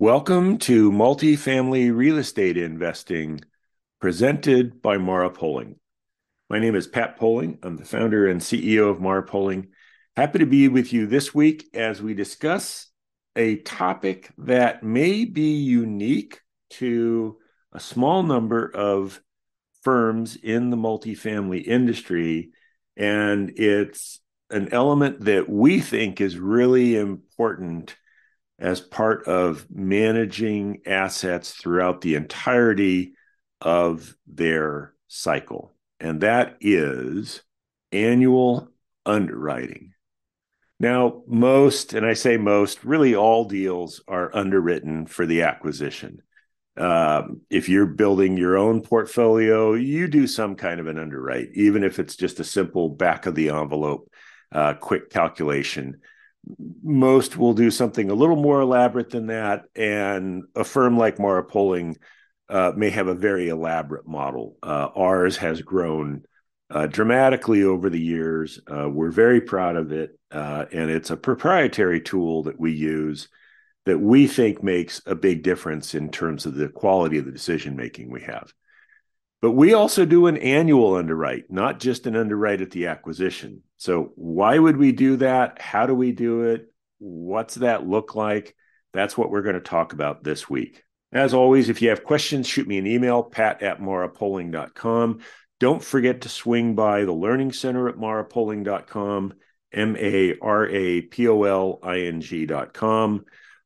Welcome to Multifamily Real Estate Investing, presented by Mara Poling. My name is Pat Poling. I'm the founder and CEO of Mara Poling. Happy to be with you this week as we discuss a topic that may be unique to a small number of firms in the multifamily industry. And it's an element that we think is really important as part of managing assets throughout the entirety of their cycle. And that is annual underwriting. Now, most, and I say most, really all deals are underwritten for the acquisition. Um, if you're building your own portfolio, you do some kind of an underwrite, even if it's just a simple back of the envelope, uh, quick calculation most will do something a little more elaborate than that, and a firm like Mara Poling uh, may have a very elaborate model. Uh, ours has grown uh, dramatically over the years. Uh, we're very proud of it, uh, and it's a proprietary tool that we use that we think makes a big difference in terms of the quality of the decision making we have. But we also do an annual underwrite, not just an underwrite at the acquisition. So, why would we do that? How do we do it? What's that look like? That's what we're going to talk about this week. As always, if you have questions, shoot me an email, pat at marapoling.com. Don't forget to swing by the Learning Center at marapoling.com, M A R A P O L I N G.com.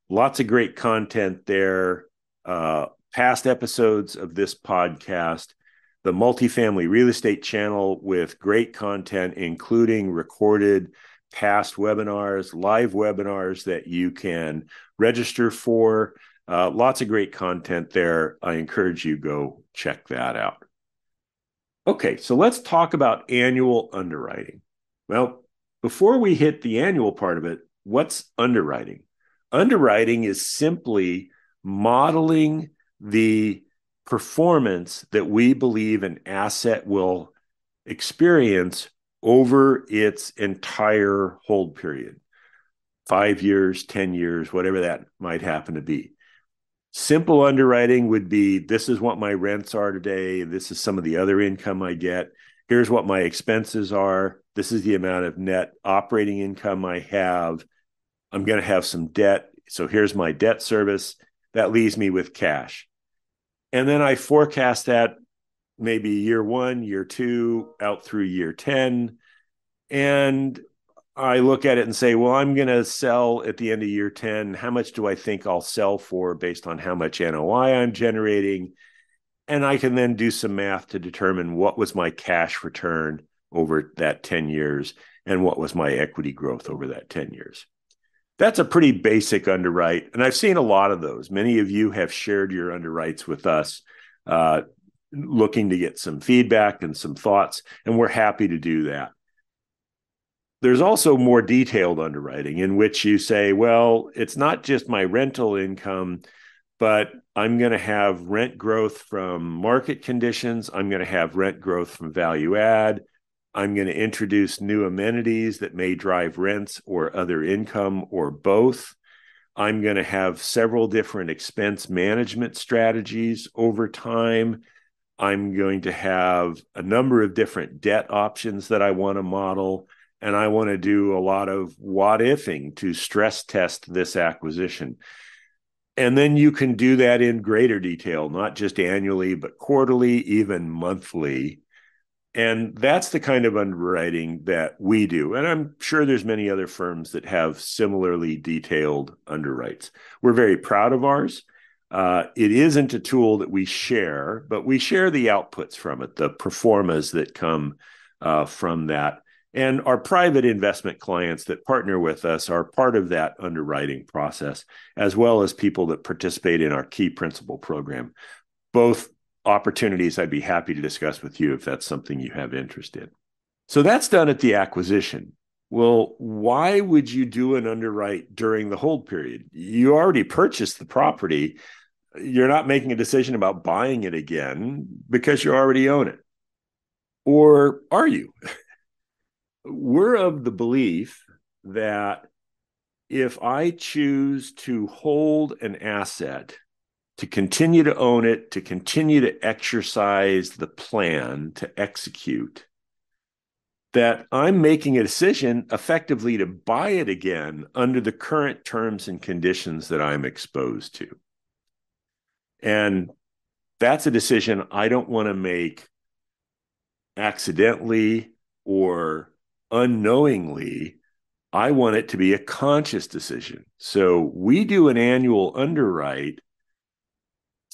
Lots of great content there. Uh, past episodes of this podcast the multifamily real estate channel with great content, including recorded past webinars, live webinars that you can register for. Uh, lots of great content there. I encourage you go check that out. Okay, so let's talk about annual underwriting. Well, before we hit the annual part of it, what's underwriting? Underwriting is simply modeling the performance that we believe an asset will experience over its entire hold period five years, 10 years, whatever that might happen to be. Simple underwriting would be this is what my rents are today. This is some of the other income I get. Here's what my expenses are. This is the amount of net operating income I have. I'm going to have some debt. So here's my debt service. That leaves me with cash. And then I forecast that maybe year one, year two, out through year 10. And I look at it and say, well, I'm going to sell at the end of year 10. How much do I think I'll sell for based on how much NOI I'm generating? And I can then do some math to determine what was my cash return over that 10 years and what was my equity growth over that 10 years that's a pretty basic underwrite. And I've seen a lot of those. Many of you have shared your underwrites with us, uh, looking to get some feedback and some thoughts, and we're happy to do that. There's also more detailed underwriting in which you say, well, it's not just my rental income, but I'm going to have rent growth from market conditions. I'm going to have rent growth from value add. I'm going to introduce new amenities that may drive rents or other income or both. I'm going to have several different expense management strategies over time. I'm going to have a number of different debt options that I want to model. And I want to do a lot of what ifing to stress test this acquisition. And then you can do that in greater detail, not just annually, but quarterly, even monthly and that's the kind of underwriting that we do. And i'm sure there's many other firms that have similarly detailed underwrites. We're very proud of ours. Uh, it isn't a tool that we share but we share the outputs from it the pro formas that come uh, from that. And our private investment clients that partner with us are part of that underwriting process as well as people that participate in our key principal program. Both opportunities I'd be happy to discuss with you if that's something you have interest in. So that's done at the acquisition. Well, why would you do an underwrite during the hold period? You already purchased the property. You're not making a decision about buying it again because you already own it. Or are you? We're of the belief that if I choose to hold an asset, to continue to own it, to continue to exercise the plan to execute, that I'm making a decision effectively to buy it again under the current terms and conditions that I'm exposed to. And that's a decision I don't want to make accidentally or unknowingly I want it to be a conscious decision. So we do an annual underwrite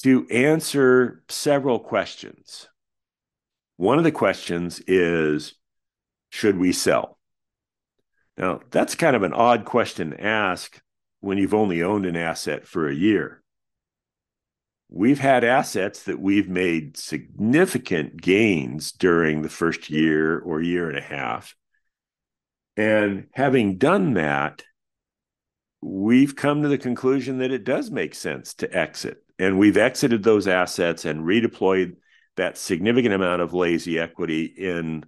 to answer several questions. One of the questions is Should we sell? Now, that's kind of an odd question to ask when you've only owned an asset for a year. We've had assets that we've made significant gains during the first year or year and a half and having done that, we've come to the conclusion that it does make sense to exit. And we've exited those assets and redeployed that significant amount of lazy equity in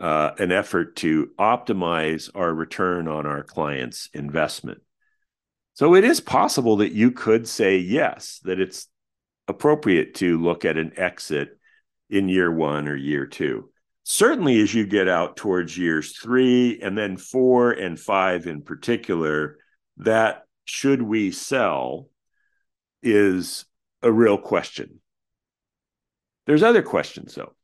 uh, an effort to optimize our return on our client's investment. So it is possible that you could say yes, that it's appropriate to look at an exit in year one or year two certainly as you get out towards years three and then four and five in particular, that should we sell is a real question. There's other questions though.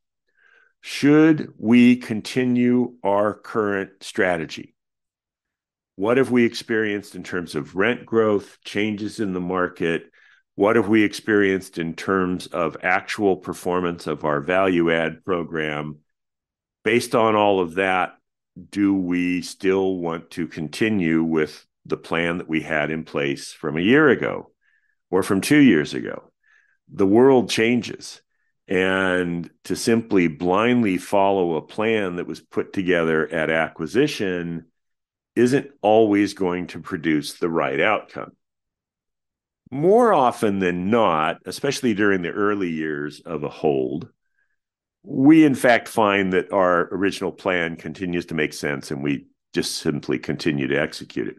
Should we continue our current strategy? What have we experienced in terms of rent growth, changes in the market? What have we experienced in terms of actual performance of our value add program? based on all of that, do we still want to continue with the plan that we had in place from a year ago or from two years ago? The world changes. And to simply blindly follow a plan that was put together at acquisition isn't always going to produce the right outcome. More often than not, especially during the early years of a hold, we in fact find that our original plan continues to make sense and we just simply continue to execute it.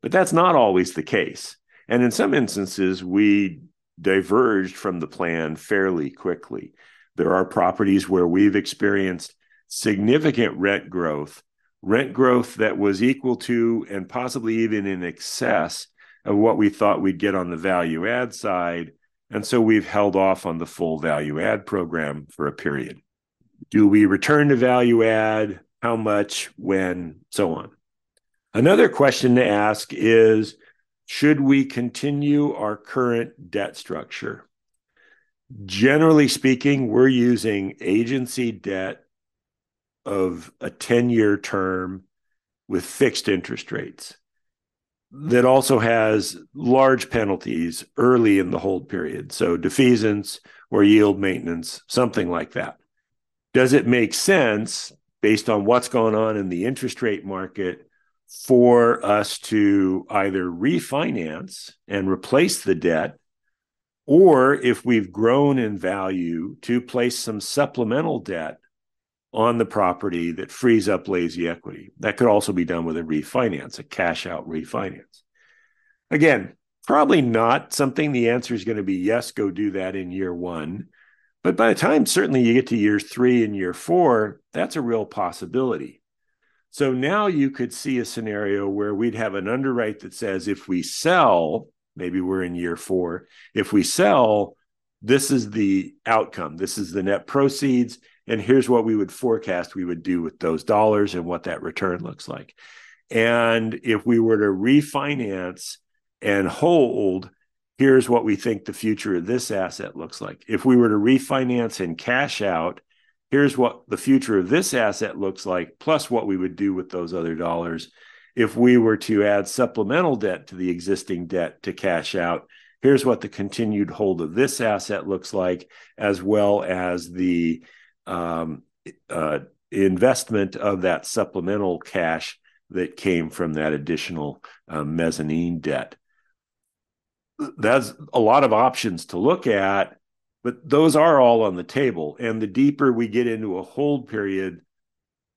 But that's not always the case. And in some instances, we diverged from the plan fairly quickly. There are properties where we've experienced significant rent growth, rent growth that was equal to and possibly even in excess of what we thought we'd get on the value add side and so we've held off on the full value add program for a period. Do we return to value add? How much? When? So on. Another question to ask is Should we continue our current debt structure? Generally speaking, we're using agency debt of a 10 year term with fixed interest rates that also has large penalties early in the hold period. So defeasance or yield maintenance, something like that. Does it make sense based on what's going on in the interest rate market for us to either refinance and replace the debt or if we've grown in value to place some supplemental debt on the property that frees up lazy equity. That could also be done with a refinance, a cash out refinance. Again, probably not something the answer is going to be yes, go do that in year one. But by the time certainly you get to year three and year four, that's a real possibility. So now you could see a scenario where we'd have an underwrite that says if we sell, maybe we're in year four, if we sell, this is the outcome, this is the net proceeds and here's what we would forecast we would do with those dollars and what that return looks like. And if we were to refinance and hold, here's what we think the future of this asset looks like. If we were to refinance and cash out, here's what the future of this asset looks like, plus what we would do with those other dollars. If we were to add supplemental debt to the existing debt to cash out, here's what the continued hold of this asset looks like, as well as the um, uh, investment of that supplemental cash that came from that additional uh, mezzanine debt. That's a lot of options to look at, but those are all on the table. And the deeper we get into a hold period,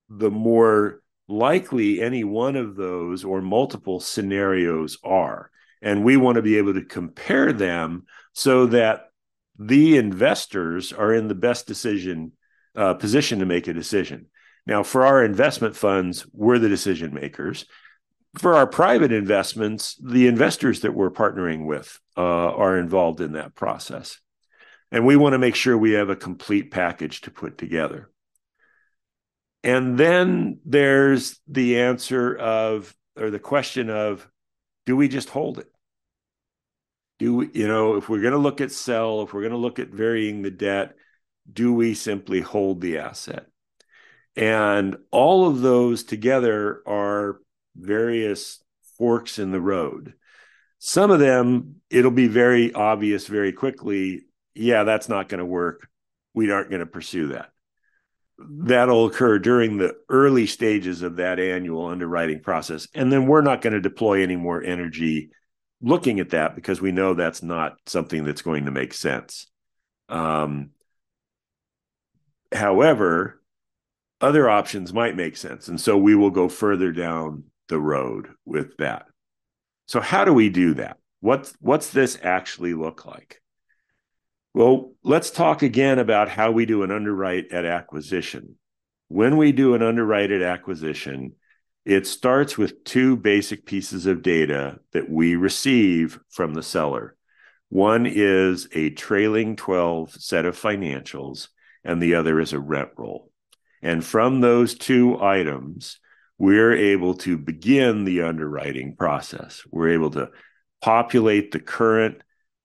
the more likely any one of those or multiple scenarios are. And we want to be able to compare them so that the investors are in the best decision uh, position to make a decision. Now, for our investment funds, we're the decision makers. For our private investments, the investors that we're partnering with uh, are involved in that process. And we want to make sure we have a complete package to put together. And then there's the answer of, or the question of, do we just hold it? Do we, you know, if we're going to look at sell, if we're going to look at varying the debt, do we simply hold the asset? And all of those together are various forks in the road. Some of them, it'll be very obvious very quickly. Yeah, that's not going to work. We aren't going to pursue that that'll occur during the early stages of that annual underwriting process. And then we're not going to deploy any more energy looking at that because we know that's not something that's going to make sense. Um, however, other options might make sense. And so we will go further down the road with that. So, how do we do that? What's, what's this actually look like? Well, let's talk again about how we do an underwrite at acquisition. When we do an underwrite at acquisition, it starts with two basic pieces of data that we receive from the seller. One is a trailing 12 set of financials, and the other is a rent roll. And from those two items, we're able to begin the underwriting process. We're able to populate the current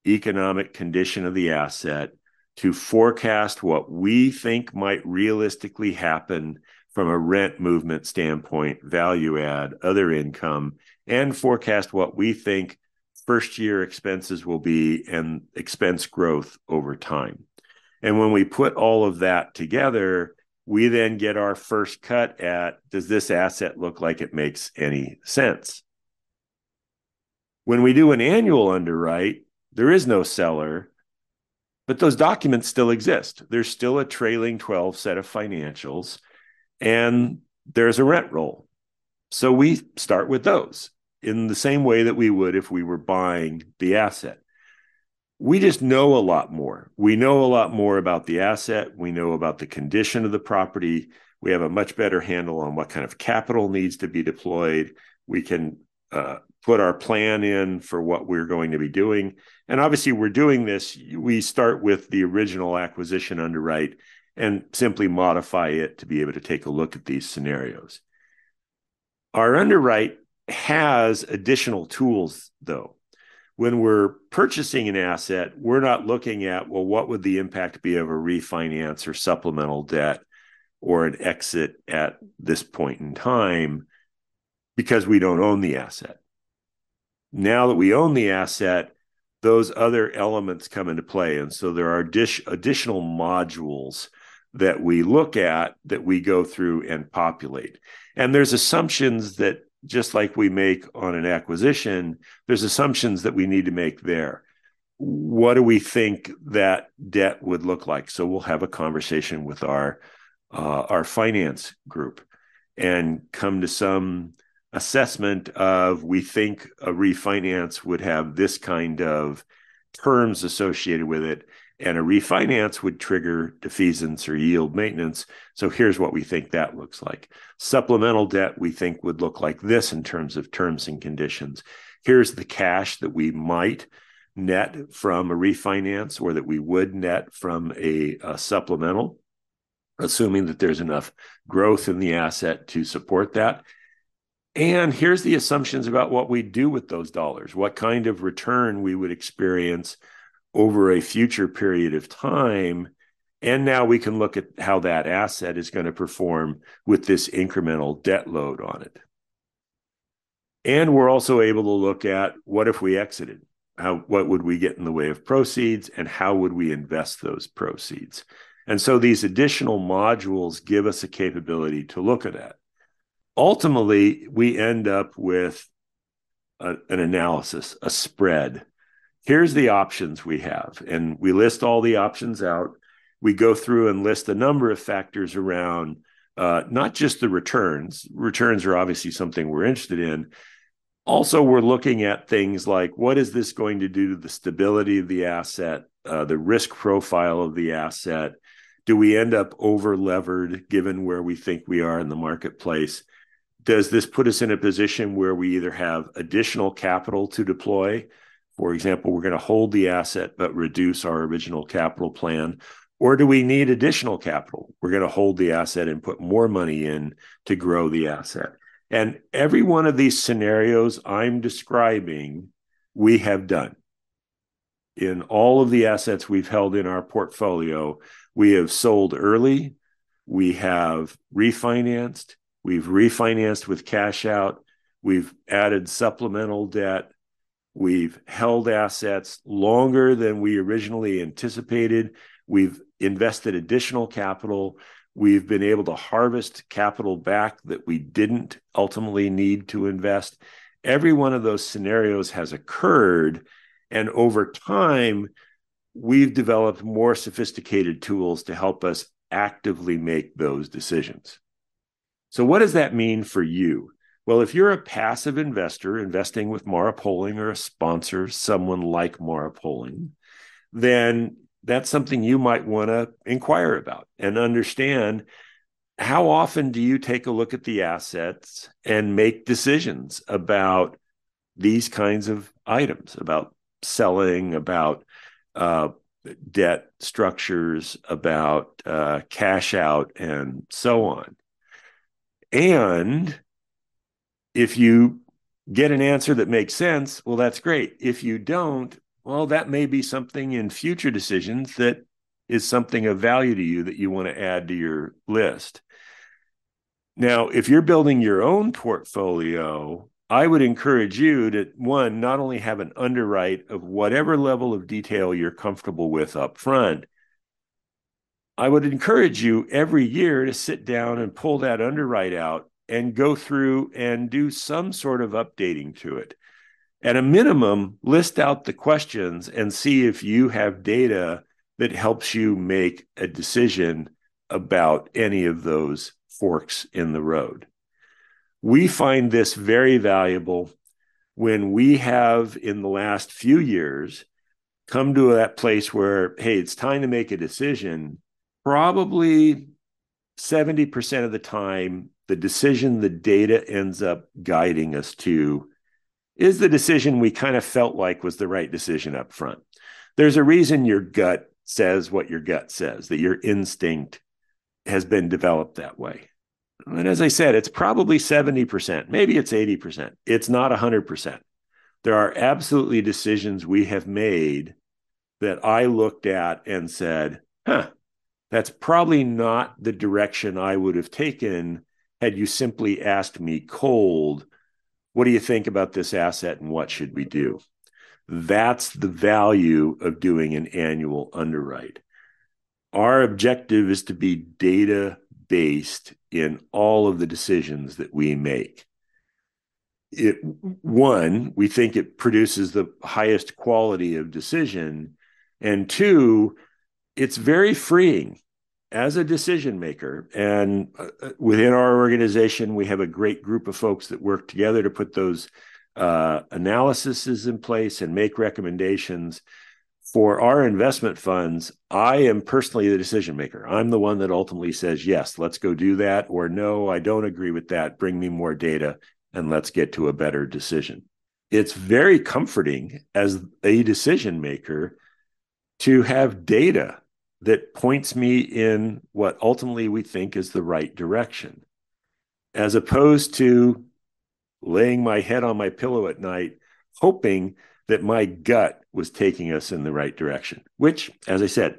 economic condition of the asset to forecast what we think might realistically happen from a rent movement standpoint, value add, other income, and forecast what we think first year expenses will be and expense growth over time. And when we put all of that together, we then get our first cut at does this asset look like it makes any sense? When we do an annual underwrite, there is no seller, but those documents still exist. There's still a trailing 12 set of financials, and there's a rent roll. So we start with those in the same way that we would if we were buying the asset. We just know a lot more. We know a lot more about the asset. We know about the condition of the property. We have a much better handle on what kind of capital needs to be deployed. We can uh, put our plan in for what we're going to be doing. And obviously, we're doing this. We start with the original acquisition underwrite and simply modify it to be able to take a look at these scenarios. Our underwrite has additional tools, though. When we're purchasing an asset, we're not looking at, well, what would the impact be of a refinance or supplemental debt or an exit at this point in time because we don't own the asset now that we own the asset, those other elements come into play. And so there are dish, additional modules that we look at that we go through and populate. And there's assumptions that just like we make on an acquisition, there's assumptions that we need to make there. What do we think that debt would look like? So we'll have a conversation with our uh, our finance group and come to some assessment of we think a refinance would have this kind of terms associated with it and a refinance would trigger defeasance or yield maintenance. So here's what we think that looks like. Supplemental debt we think would look like this in terms of terms and conditions. Here's the cash that we might net from a refinance or that we would net from a, a supplemental assuming that there's enough growth in the asset to support that and here's the assumptions about what we do with those dollars, what kind of return we would experience over a future period of time. And now we can look at how that asset is going to perform with this incremental debt load on it. And we're also able to look at what if we exited? How, what would we get in the way of proceeds and how would we invest those proceeds? And so these additional modules give us a capability to look at that ultimately we end up with a, an analysis, a spread. Here's the options we have, and we list all the options out. We go through and list a number of factors around uh, not just the returns. Returns are obviously something we're interested in. Also, we're looking at things like what is this going to do to the stability of the asset, uh, the risk profile of the asset? Do we end up over levered given where we think we are in the marketplace? Does this put us in a position where we either have additional capital to deploy? For example, we're going to hold the asset but reduce our original capital plan, or do we need additional capital? We're going to hold the asset and put more money in to grow the asset. And every one of these scenarios I'm describing, we have done. In all of the assets we've held in our portfolio, we have sold early, we have refinanced, we've refinanced with cash out, we've added supplemental debt, we've held assets longer than we originally anticipated, we've invested additional capital. We've been able to harvest capital back that we didn't ultimately need to invest. Every one of those scenarios has occurred. And over time, we've developed more sophisticated tools to help us actively make those decisions. So, what does that mean for you? Well, if you're a passive investor investing with Mara Poling or a sponsor, someone like Mara Poling, then that's something you might want to inquire about and understand how often do you take a look at the assets and make decisions about these kinds of items about selling about uh, debt structures about uh, cash out and so on and if you get an answer that makes sense well that's great if you don't well, that may be something in future decisions that is something of value to you that you want to add to your list. Now, if you're building your own portfolio, I would encourage you to one, not only have an underwrite of whatever level of detail you're comfortable with up front. I would encourage you every year to sit down and pull that underwrite out and go through and do some sort of updating to it at a minimum, list out the questions and see if you have data that helps you make a decision about any of those forks in the road. We find this very valuable when we have, in the last few years, come to that place where, hey, it's time to make a decision. Probably 70% of the time, the decision the data ends up guiding us to is the decision we kind of felt like was the right decision up front. There's a reason your gut says what your gut says, that your instinct has been developed that way. And as I said, it's probably 70%, maybe it's 80%. It's not 100%. There are absolutely decisions we have made that I looked at and said, huh, that's probably not the direction I would have taken had you simply asked me cold what do you think about this asset and what should we do? That's the value of doing an annual underwrite. Our objective is to be data based in all of the decisions that we make. It, one, we think it produces the highest quality of decision. And two, it's very freeing as a decision maker, and uh, uh, within our organization, we have a great group of folks that work together to put those uh, analyses in place and make recommendations. For our investment funds, I am personally the decision maker. I'm the one that ultimately says, yes, let's go do that, or no, I don't agree with that. Bring me more data and let's get to a better decision. It's very comforting as a decision maker to have data that points me in what ultimately we think is the right direction, as opposed to laying my head on my pillow at night, hoping that my gut was taking us in the right direction, which, as I said,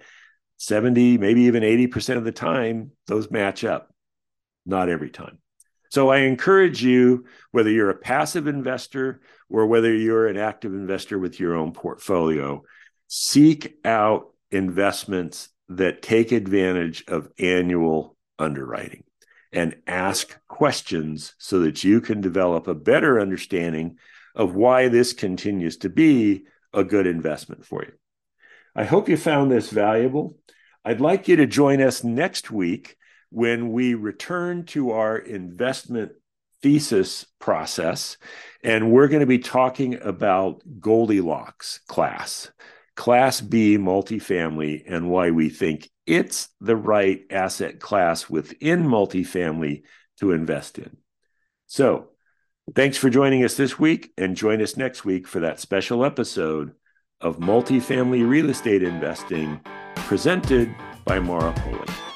70, maybe even 80% of the time, those match up. Not every time. So I encourage you, whether you're a passive investor or whether you're an active investor with your own portfolio, seek out investments that take advantage of annual underwriting and ask questions so that you can develop a better understanding of why this continues to be a good investment for you. I hope you found this valuable. I'd like you to join us next week when we return to our investment thesis process. And we're going to be talking about Goldilocks class, Class B multifamily, and why we think it's the right asset class within multifamily to invest in. So, thanks for joining us this week, and join us next week for that special episode of Multifamily Real Estate Investing presented by Mara Poling.